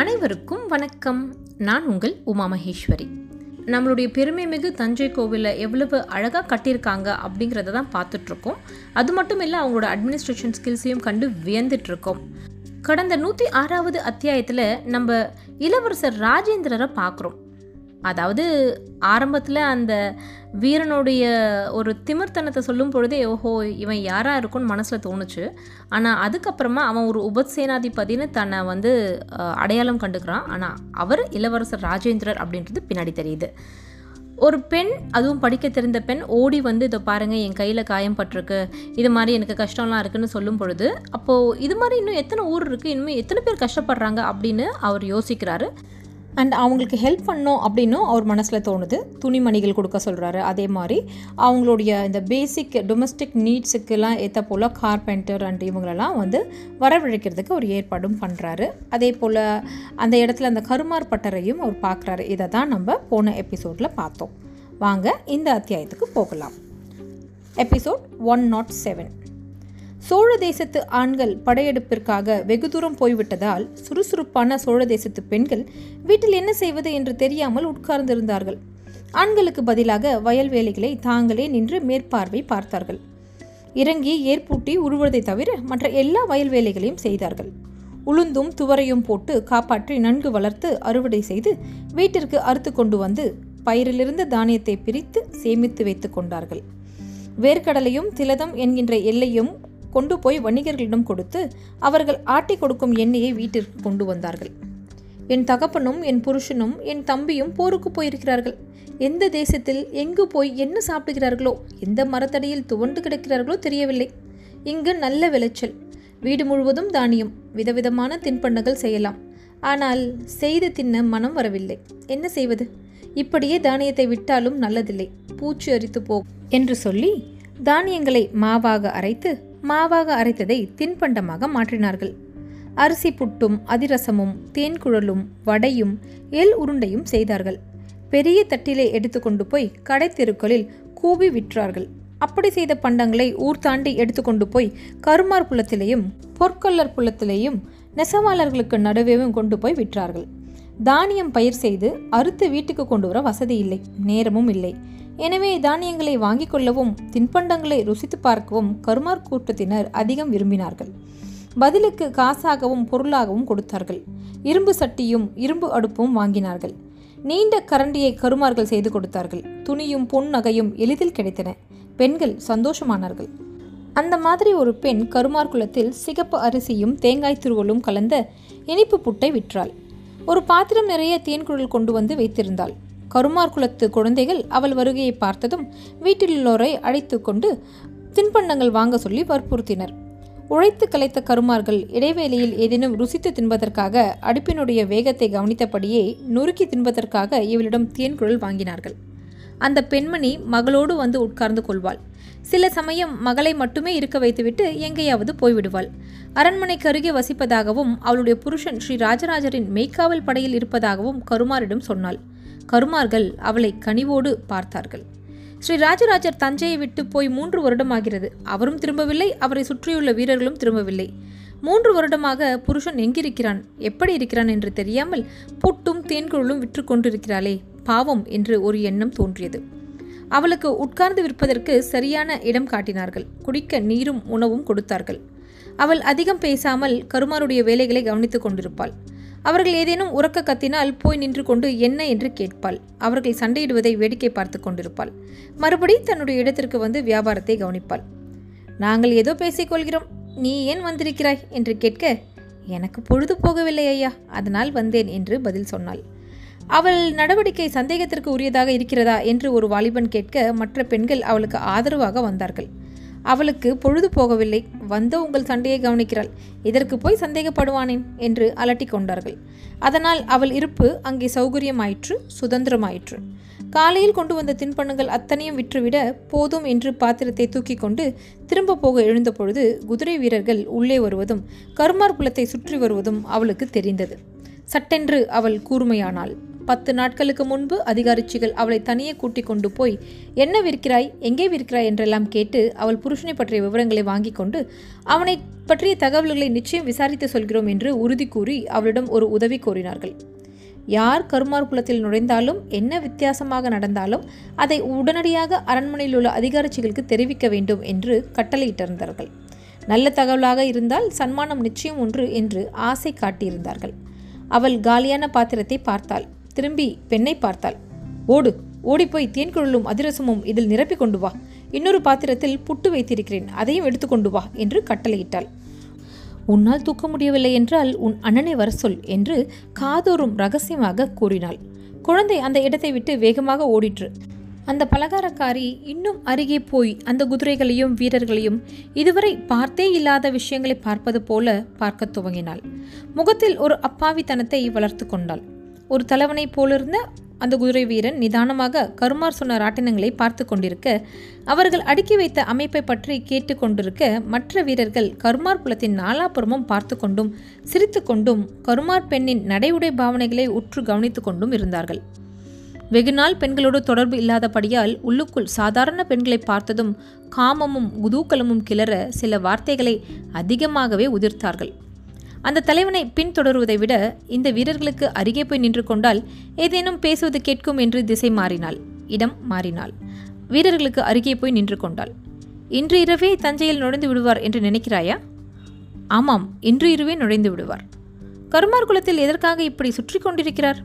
அனைவருக்கும் வணக்கம். நான் உங்கள் உமா மகேஸ்வரி. நம்மளுடைய பெருமைமிகு தஞ்சை கோவிலில் எவ்வளவு அழகாக கட்டியிருக்காங்க அப்படிங்கிறத தான் பார்த்துட்ருக்கோம். அது மட்டும் இல்லை அவங்களோட அட்மினிஸ்ட்ரேஷன் ஸ்கில்ஸையும் கண்டு வியந்துட்ருக்கோம். கடந்த நூற்றி ஆறாவது அத்தியாயத்தில் நம்ம இளவரசர் ராஜேந்திரரை பார்க்குறோம். அதாவது ஆரம்பத்தில் அந்த வீரனுடைய ஒரு திமிர்த்தனத்தை சொல்லும் பொழுதே ஓஹோ இவன் யாராக இருக்கும்னு மனசில் தோணுச்சு. ஆனால் அதுக்கப்புறமா அவன் ஒரு உபசேனாதிபதினு தன்னை வந்து அடையாளம் கண்டுக்கிறான். ஆனால் அவர் இளவரசர் ராஜேந்திரர் அப்படின்றது பின்னாடி தெரியுது. ஒரு பெண் அதுவும் படிக்க தெரிந்த பெண் ஓடி வந்து இதை பாருங்கள் என் கையில் காயம் பட்டிருக்கு. இது மாதிரி எனக்கு கஷ்டம்லாம் இருக்குன்னு சொல்லும் பொழுது அப்போது இது மாதிரி இன்னும் எத்தனை ஊர் இருக்குது இன்னும் எத்தனை பேர் கஷ்டப்படுறாங்க? அப்படின்னு அவர் யோசிக்கிறாரு. அண்ட் அவங்களுக்கு ஹெல்ப் பண்ணோம் அப்படின்னும் அவர் மனசில் தோணுது. துணிமணிகள் கொடுக்க சொல்கிறாரு அதே மாதிரி அவங்களுடைய இந்த பேசிக் டொமஸ்டிக் நீட்ஸுக்கெல்லாம் ஏற்ற போல் கார்பெண்டர் அண்ட் இவங்களெல்லாம் வந்து வரவழைக்கிறதுக்கு ஒரு ஏற்பாடும் பண்ணுறாரு அதே போல் அந்த இடத்துல அந்த கருமார் பட்டரையும் அவர் பார்க்குறாரு இதை தான் நம்ம போன எபிசோடில் பார்த்தோம். வாங்க இந்த அத்தியாயத்துக்கு போகலாம். Episode one nought seven Chola தேசத்து ஆண்கள் படையெடுப்பிற்காக வெகு தூரம் போய்விட்டதால் சுறுசுறுப்பான சோழ தேசத்து பெண்கள் வீட்டில் என்ன செய்வது என்று தெரியாமல் உட்கார்ந்திருந்தார்கள். ஆண்களுக்கு பதிலாக வயல் வேலைகளை தாங்களே நின்று மேற்பார்வை பார்த்தார்கள். இறங்கி ஏற்பூட்டி உழுவதை தவிர மற்ற எல்லா வயல் வேலைகளையும் செய்தார்கள். உளுந்தும் துவரையும் போட்டு காப்பாற்றி நன்கு வளர்த்து அறுவடை செய்து வீட்டிற்கு அறுத்து கொண்டு வந்து பயிரிலிருந்து தானியத்தை பிரித்து சேமித்து வைத்துக் கொண்டார்கள். வேர்க்கடலையும் திலதம் என்கின்ற எல்லையும் கொண்டு போய் வணிகர்களிடம் கொடுத்து அவர்கள் ஆட்டி கொடுக்கும் எண்ணெயை வீட்டிற்கு கொண்டு வந்தார்கள். என் தகப்பனும் என் புருஷனும் என் தம்பியும் போருக்கு போயிருக்கிறார்கள். எந்த தேசத்தில் எங்கு போய் என்ன சாப்பிடுகிறார்களோ எந்த மரத்தடியில் துவண்டு கிடக்கிறார்களோ தெரியவில்லை. இங்கு நல்ல விளைச்சல். வீடு முழுவதும் தானியம். விதவிதமான தின்பண்டங்கள் செய்யலாம். ஆனால் செய்து தின்ன மனம் வரவில்லை. என்ன செய்வது? இப்படியே தானியத்தை விட்டாலும் நல்லதில்லை. பூச்சி அரித்து போ என்று சொல்லி தானியங்களை மாவாக அரைத்து மாவாக அரைத்ததை தின்பண்டமாக மாற்றினார்கள். அரிசி புட்டும் அதிரசமும் தேன்குழலும் வடையும் எல் உருண்டையும் செய்தார்கள். பெரிய தட்டிலே எடுத்துக்கொண்டு போய் கடை தெருக்களில் கூவி விற்றார்கள். அப்படி செய்த பண்டங்களை ஊர் தாண்டி எடுத்துக்கொண்டு போய் கருமார் புலத்திலேயும் பொற்கொல்லர் புலத்திலேயும் நெசவாளர்களுக்கு நடுவேவும் கொண்டு போய் விற்றார்கள். தானியம் பயிர் செய்து அறுத்து வீட்டுக்கு கொண்டு வர வசதி இல்லை நேரமும் இல்லை. எனவே தானியங்களை வாங்கிக் கொள்ளவும் தின்பண்டங்களை ருசித்து பார்க்கவும் கருமார் கூட்டத்தினர் அதிகம் விரும்பினார்கள். பதிலுக்கு காசாகவும் பொருளாகவும் கொடுத்தார்கள். இரும்பு சட்டியும் இரும்பு அடுப்பும் வாங்கினார்கள். நீண்ட கரண்டியை கருமார்கள் செய்து கொடுத்தார்கள். துணியும் பொன் நகையும் எளிதில் கிடைத்தன. பெண்கள் சந்தோஷமானார்கள். அந்த மாதிரி ஒரு பெண் கருமார் குலத்தில் சிகப்பு அரிசியும் தேங்காய் துருவலும் கலந்த இனிப்பு புட்டை விற்றாள். ஒரு பாத்திரம் நிறைய தேன்குழல் கொண்டு வந்து வைத்திருந்தாள். கருமார் குலத்து குழந்தைகள் அவள் வருகையை பார்த்ததும் வீட்டிலுள்ளோரை அழைத்து கொண்டு தின்பண்டங்கள் வாங்க சொல்லி வற்புறுத்தினர். உழைத்து கலைத்த கருமார்கள் இடைவேளையில் ஏதேனும் ருசித்து தின்பதற்காக அடுப்பினுடைய வேகத்தை கவனித்தபடியே நொறுக்கி தின்பதற்காக இவளிடம் தேன்குழல் வாங்கினார்கள். அந்த பெண்மணி மகளோடு வந்து உட்கார்ந்து கொள்வாள். சில சமயம் மகளை மட்டுமே இருக்க வைத்துவிட்டு எங்கேயாவது போய்விடுவாள். அரண்மனைக்கு அருகே வசிப்பதாகவும் அவளுடைய புருஷன் ஸ்ரீ ராஜராஜரின் மெய்க்காவல் படையில் இருப்பதாகவும் கருமாரிடம் சொன்னாள். கருமார்கள் அவளை கனிவோடு பார்த்தார்கள். ஸ்ரீ ராஜராஜர் தஞ்சையை விட்டு போய் மூன்று வருடமாகிறது. அவரும் திரும்பவில்லை அவரை சுற்றியுள்ள வீரர்களும் திரும்பவில்லை. மூன்று வருடமாக புருஷன் எங்கிருக்கிறான்? எப்படி இருக்கிறான் என்று தெரியாமல் புட்டும் தேன்குழலும் விற்று கொண்டிருக்கிறாளே பாவம் என்று ஒரு எண்ணம் தோன்றியது. அவளுக்கு உட்கார்ந்து விற்பதற்கு சரியான இடம் காட்டினார்கள். குடிக்க நீரும் உணவும் கொடுத்தார்கள். அவள் அதிகம் பேசாமல் கருமாருடைய வேலைகளை கவனித்துக் கொண்டிருப்பாள். அவர்கள் ஏதேனும் உறக்க கத்தினால் போய் நின்று கொண்டு என்ன என்று கேட்பாள். அவர்கள் சண்டையிடுவதை வேடிக்கை பார்த்து கொண்டிருப்பாள். மறுபடி தன்னுடைய இடத்திற்கு வந்து வியாபாரத்தை கவனிப்பாள். நாங்கள் ஏதோ பேசிக்கொள்கிறோம் நீ ஏன் வந்திருக்கிறாய்? என்று கேட்க எனக்கு பொழுது போகவில்லை ஐயா. அதனால் வந்தேன் என்று பதில் சொன்னாள். அவள் நடவடிக்கை சந்தேகத்திற்கு உரியதாக இருக்கிறதா? என்று ஒரு வாலிபன் கேட்க மற்ற பெண்கள் அவளுக்கு ஆதரவாக வந்தார்கள். அவளுக்கு பொழுது போகவில்லை. வந்த உங்கள் சண்டையை கவனிக்கிறாள். இதற்கு போய் சந்தேகப்படுவானேன்? என்று அலட்டி கொண்டார்கள். அதனால் அவள் இருப்பு அங்கே சௌகரியமாயிற்று சுதந்திரமாயிற்று. காலையில் கொண்டு வந்த தின்பண்டங்கள் அத்தனையும் விற்றுவிட போதும் என்று பாத்திரத்தை தூக்கி கொண்டு திரும்ப போக எழுந்தபொழுது குதிரை வீரர்கள் உள்ளே வருவதும் கருமார் குலத்தை சுற்றி வருவதும் அவளுக்கு தெரிந்தது. சட்டென்று அவள் கூர்மையானாள். பத்து நாட்களுக்கு முன்பு அதிகாரிச்சிகள் அவளை தனியே கூட்டிக் கொண்டு போய் என்ன விற்கிறாய்? எங்கே விற்கிறாய்? என்றெல்லாம் கேட்டு அவள் புருஷனை பற்றிய விவரங்களை வாங்கி கொண்டு அவனை பற்றிய தகவல்களை நிச்சயம் விசாரித்து சொல்கிறோம் என்று உறுதி கூறி அவளிடம் ஒரு உதவி கோரினார்கள். யார் கருமார் குலத்தில் நுழைந்தாலும் என்ன வித்தியாசமாக நடந்தாலும் அதை உடனடியாக அரண்மனையில் உள்ள அதிகாரிச்சிகளுக்கு தெரிவிக்க வேண்டும் என்று கட்டளையிட்டிருந்தார்கள். நல்ல தகவலாக இருந்தால் சன்மானம் நிச்சயம் ஒன்று என்று ஆசை காட்டியிருந்தார்கள். அவள் காலியான பாத்திரத்தை பார்த்தாள். திரும்பி பெண்ணை பார்த்தாள். ஓடு ஓடிப்போய் தேன்குழலும் அதிரசமும் இதில் நிரப்பி கொண்டு வா. இன்னொரு பாத்திரத்தில் புட்டு வைத்திருக்கிறேன் அதையும் எடுத்துக்கொண்டு வா என்று கட்டளையிட்டாள். உன்னால் தூக்க முடியவில்லை என்றால் உன் அண்ணனை வர சொல் என்று காதோறும் ரகசியமாக கூறினாள். குழந்தை அந்த இடத்தை விட்டு வேகமாக ஓடிற்று. அந்த பலகாரக்காரி இன்னும் அருகே போய் அந்த குதிரைகளையும் வீரர்களையும் இதுவரை பார்த்தே இல்லாத விஷயங்களை பார்ப்பது போல பார்க்க துவங்கினாள். முகத்தில் ஒரு அப்பாவித்தனத்தை வளர்த்து கொண்டாள். ஒரு தலைவனைப் போலிருந்த அந்த குதிரை வீரன் நிதானமாக கருமார் சொன்ன ராட்டினங்களை பார்த்து கொண்டிருக்க அவர்கள் அடுக்கி வைத்த அமைப்பை பற்றி கேட்டுக்கொண்டிருக்க மற்ற வீரர்கள் கருமார் குலத்தின் நாலாபுறமும் பார்த்து கொண்டும் சிரித்து கொண்டும் கருமார் பெண்ணின் நடையுடை பாவனைகளை உற்று கவனித்து கொண்டும் இருந்தார்கள். வெகுநாள் பெண்களோடு தொடர்பு இல்லாதபடியால் உள்ளுக்குள் சாதாரண பெண்களை பார்த்ததும் காமமும் குதூக்கலமும் கிளற சில வார்த்தைகளை அதிகமாகவே உதிர்த்தார்கள். அந்த தலைவனை பின்தொடருவதை விட இந்த வீரர்களுக்கு அருகே போய் நின்று கொண்டால் ஏதேனும் பேசுவது கேட்கும் என்று திசை மாறினாள். இடம் மாறினாள். வீரர்களுக்கு அருகே போய் நின்று கொண்டாள். இன்று இரவே தஞ்சையில் நுழைந்து விடுவார் என்று நினைக்கிறாயா? ஆமாம் இன்று இரவே நுழைந்து விடுவார். கருமார் குலத்தில் எதற்காக இப்படி சுற்றி கொண்டிருக்கிறார்?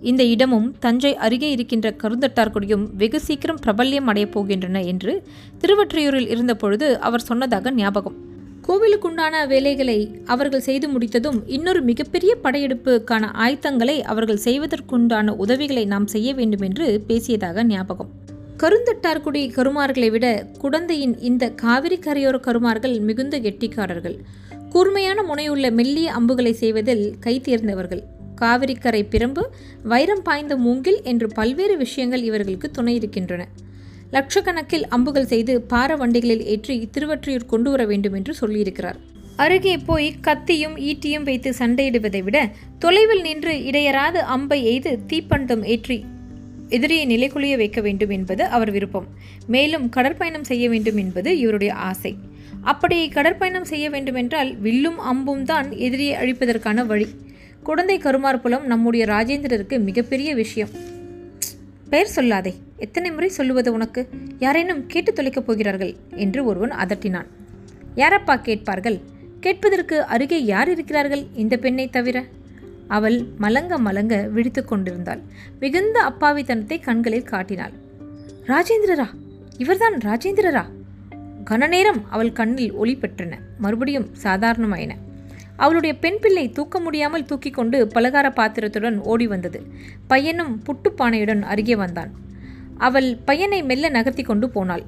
இந்த இடமும் தஞ்சை அருகே இருக்கின்ற கருந்தட்டார்குடியும் வெகு சீக்கிரம் பிரபல்யம் அடையப் போகின்றன என்று திருவற்றியூரில் இருந்தபொழுது அவர் சொன்னதாக ஞாபகம். கோவிலுக்குண்டான வேலைகளை அவர்கள் செய்து முடித்ததும் இன்னொரு மிகப்பெரிய படையெடுப்புக்கான ஆயத்தங்களை அவர்கள் செய்வதற்குண்டான உதவிகளை நாம் செய்ய வேண்டும் என்று பேசியதாக ஞாபகம். கருந்தட்டார்குடி கருமார்களை விட குடந்தையின் இந்த காவிரி கரையோர கருமார்கள் மிகுந்த கெட்டிக்காரர்கள். கூர்மையான முனையுள்ள மெல்லிய அம்புகளை செய்வதில் கை தேர்ந்தவர்கள். காவிரிக்கரை பிரம்பு வைரம் பாய்ந்த மூங்கில் என்று பல்வேறு விஷயங்கள் இவர்களுக்கு துணை இருக்கின்றன. லட்சக்கணக்கில் அம்புகள் செய்து பார வண்டிகளில் ஏற்றி திருவற்றியூர் கொண்டு வர வேண்டும் என்று சொல்லியிருக்கிறார். அருகே போய் கத்தியும் ஈட்டியும் வைத்து சண்டையிடுவதை விட தொலைவில் நின்று இடையராது அம்பை எய்து தீப்பந்தம் ஏற்றி எதிரியை நிலைக்குலைய வைக்க வேண்டும் என்பது அவர் விருப்பம். மேலும் கடற்பயணம் செய்ய வேண்டும் என்பது இவருடைய ஆசை. அப்படி கடற்பயணம் செய்ய வேண்டுமென்றால் வில்லும் அம்பும் தான் எதிரியை அழிப்பதற்கான வழி. குழந்தை கருமார் புலம் நம்முடைய ராஜேந்திரருக்கு மிகப்பெரிய விஷயம். பெயர் சொல்லாதே. எத்தனை முறை சொல்லுவது உனக்கு? யாரேனும் கேட்டு தொலைக்கப் போகிறார்கள் என்று ஒருவன் அதட்டினான். யாரப்பா கேட்பார்கள்? கேட்பதற்கு அருகே யார் இருக்கிறார்கள் இந்த பெண்ணை தவிர? அவள் மலங்க மலங்க விழித்து கொண்டிருந்தாள். மிகுந்த அப்பாவித்தனத்தை கண்களில் காட்டினாள். ராஜேந்திரரா? இவர்தான் ராஜேந்திரரா? கனநேரம் அவள் கண்ணில் ஒளி பெற்றன. மறுபடியும் சாதாரணமாயின. அவளுடைய பெண் பிள்ளை தூக்க முடியாமல் தூக்கி கொண்டு பலகார பாத்திரத்துடன் ஓடி வந்தது. பையனும் புட்டுப்பானையுடன் அருகே வந்தான். அவள் பையனை மெல்ல நகர்த்தி கொண்டு போனாள்.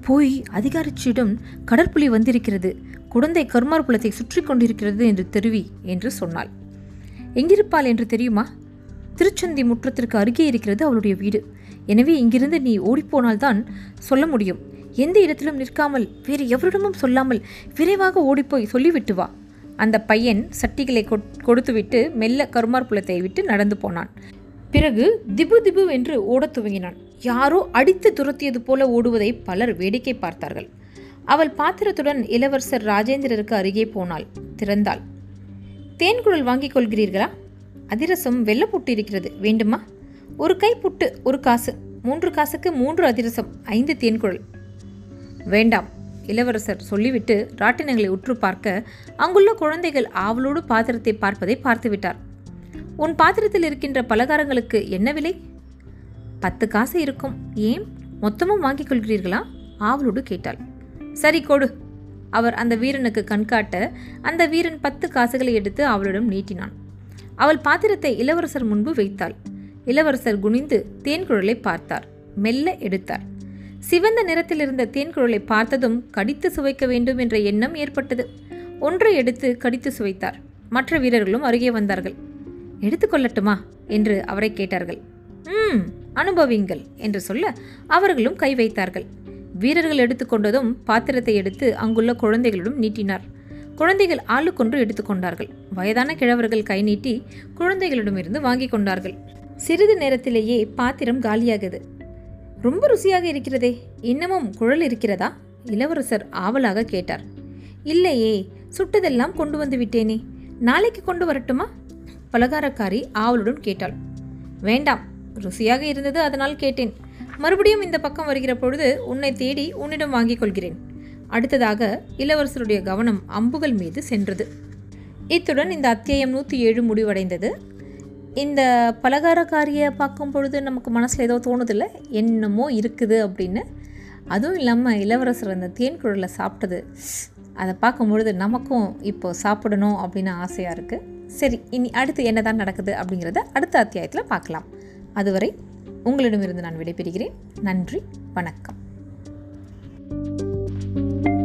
போய் அதிகாரிச்சியிடம் கடற்புலி வந்திருக்கிறது. குழந்தை கருமார் புலத்தை சுற்றி கொண்டிருக்கிறது என்று தெருவி என்று சொன்னாள். எங்கிருப்பாள் என்று தெரியுமா? திருச்சந்தி முற்றத்திற்கு அருகே இருக்கிறது அவளுடைய வீடு. எனவே இங்கிருந்து நீ ஓடிப்போனால்தான் சொல்ல முடியும். எந்த இடத்திலும் நிற்காமல் வேறு எவரிடமும் சொல்லாமல் விரைவாக ஓடிப்போய் சொல்லிவிட்டு வா. அந்த பையன் சட்டிகளை கொடுத்துவிட்டு மெல்ல கருமார் புலத்தை விட்டு நடந்து போனான். பிறகு திபு திபு என்று ஓடத் துவங்கினான். யாரோ அடித்து துரத்தியது போல ஓடுவதை பலர் வேடிக்கை பார்த்தார்கள். அவள் பாத்திரத்துடன் இளவரசர் ராஜேந்திரருக்கு அருகே போனாள் திறந்தாள். தேன்குழல் வாங்கிக் கொள்கிறீர்களா? அதிரசம் வெள்ள புட்டு இருக்கிறது வேண்டுமா? ஒரு கை புட்டு ஒரு காசு மூன்று காசுக்கு மூன்று அதிரசம் ஐந்து தேன்குழல் வேண்டாம் இளவரசர் சொல்லிவிட்டு ராட்டினங்களை உற்று பார்க்க அங்குள்ள குழந்தைகள் ஆவலோடு பாத்திரத்தை பார்ப்பதை பார்த்துவிட்டார். உன் பாத்திரத்தில் இருக்கின்ற பலகாரங்களுக்கு என்ன விலை? பத்து காசு இருக்கும். ஏன்? மொத்தமும் வாங்கிக் கொள்கிறீர்களா? ஆவலோடு கேட்டாள். சரி கொடு. அவர் அந்த வீரனுக்கு கண்காட்ட அந்த வீரன் பத்து காசுகளை எடுத்து அவளிடம் நீட்டினான். அவள் பாத்திரத்தை இளவரசர் முன்பு வைத்தாள். இளவரசர் குனிந்து தேன்குழலை பார்த்தார். மெல்ல எடுத்தார். சிவந்த நிறத்தில் இருந்த தேன்குழலை பார்த்ததும் கடித்து சுவைக்க வேண்டும் என்ற எண்ணம் ஏற்பட்டது. ஒன்றை எடுத்து கடித்து சுவைத்தார். மற்ற வீரர்களும் அருகே வந்தார்கள். எடுத்துக்கொள்ளட்டுமா என்று அவரை கேட்டார்கள். ம் அனுபவிங்கள் என்று சொல்ல அவர்களும் கை வைத்தார்கள். வீரர்கள் எடுத்துக்கொண்டதும் பாத்திரத்தை எடுத்து அங்குள்ள குழந்தைகளிடம் நீட்டினார். குழந்தைகள் ஆளுக்கொன்று எடுத்துக்கொண்டார்கள் வயதான கிழவர்கள் கை நீட்டி குழந்தைகளிடமிருந்து வாங்கி கொண்டார்கள். சிறிது நேரத்திலேயே பாத்திரம் காலியாகுது ரொம்ப ருசியாக இருக்கிறதே. இன்னமும் குழல் இருக்கிறதா? இளவரசர் ஆவலாக கேட்டார். இல்லையே சுட்டதெல்லாம் கொண்டு வந்து விட்டேனே. நாளைக்கு கொண்டு வரட்டுமா? பலகாரக்காரி ஆவலுடன் கேட்டாள். வேண்டாம் ருசியாக இருந்தது அதனால் கேட்டேன். மறுபடியும் இந்த பக்கம் வருகிற பொழுது உன்னை தேடி உன்னிடம் வாங்கிக் கொள்கிறேன். அடுத்ததாக இளவரசருடைய கவனம் அம்புகள் மீது சென்றது. இத்துடன் இந்த அத்தியாயம் நூற்றி ஏழு முடிவடைந்தது. இந்த பலகாரக்காரியை பார்க்கும் பொழுது நமக்கு மனசில் ஏதோ தோணுதில்ல என்னமோ இருக்குது அப்படின்னு. அதுவும் இல்லாமல் இளவரசர் அந்த தேன் குழலை சாப்பிட்டது. அதை பார்க்கும்பொழுது நமக்கும் இப்போது சாப்பிடணும் அப்படின்னு ஆசையாக இருக்குது சரி இனி அடுத்து என்ன தான் நடக்குது அப்படிங்கிறத அடுத்த அத்தியாயத்தில் பார்க்கலாம். அதுவரை உங்களிடமிருந்து நான் விடைபெறுகிறேன். நன்றி வணக்கம். thank you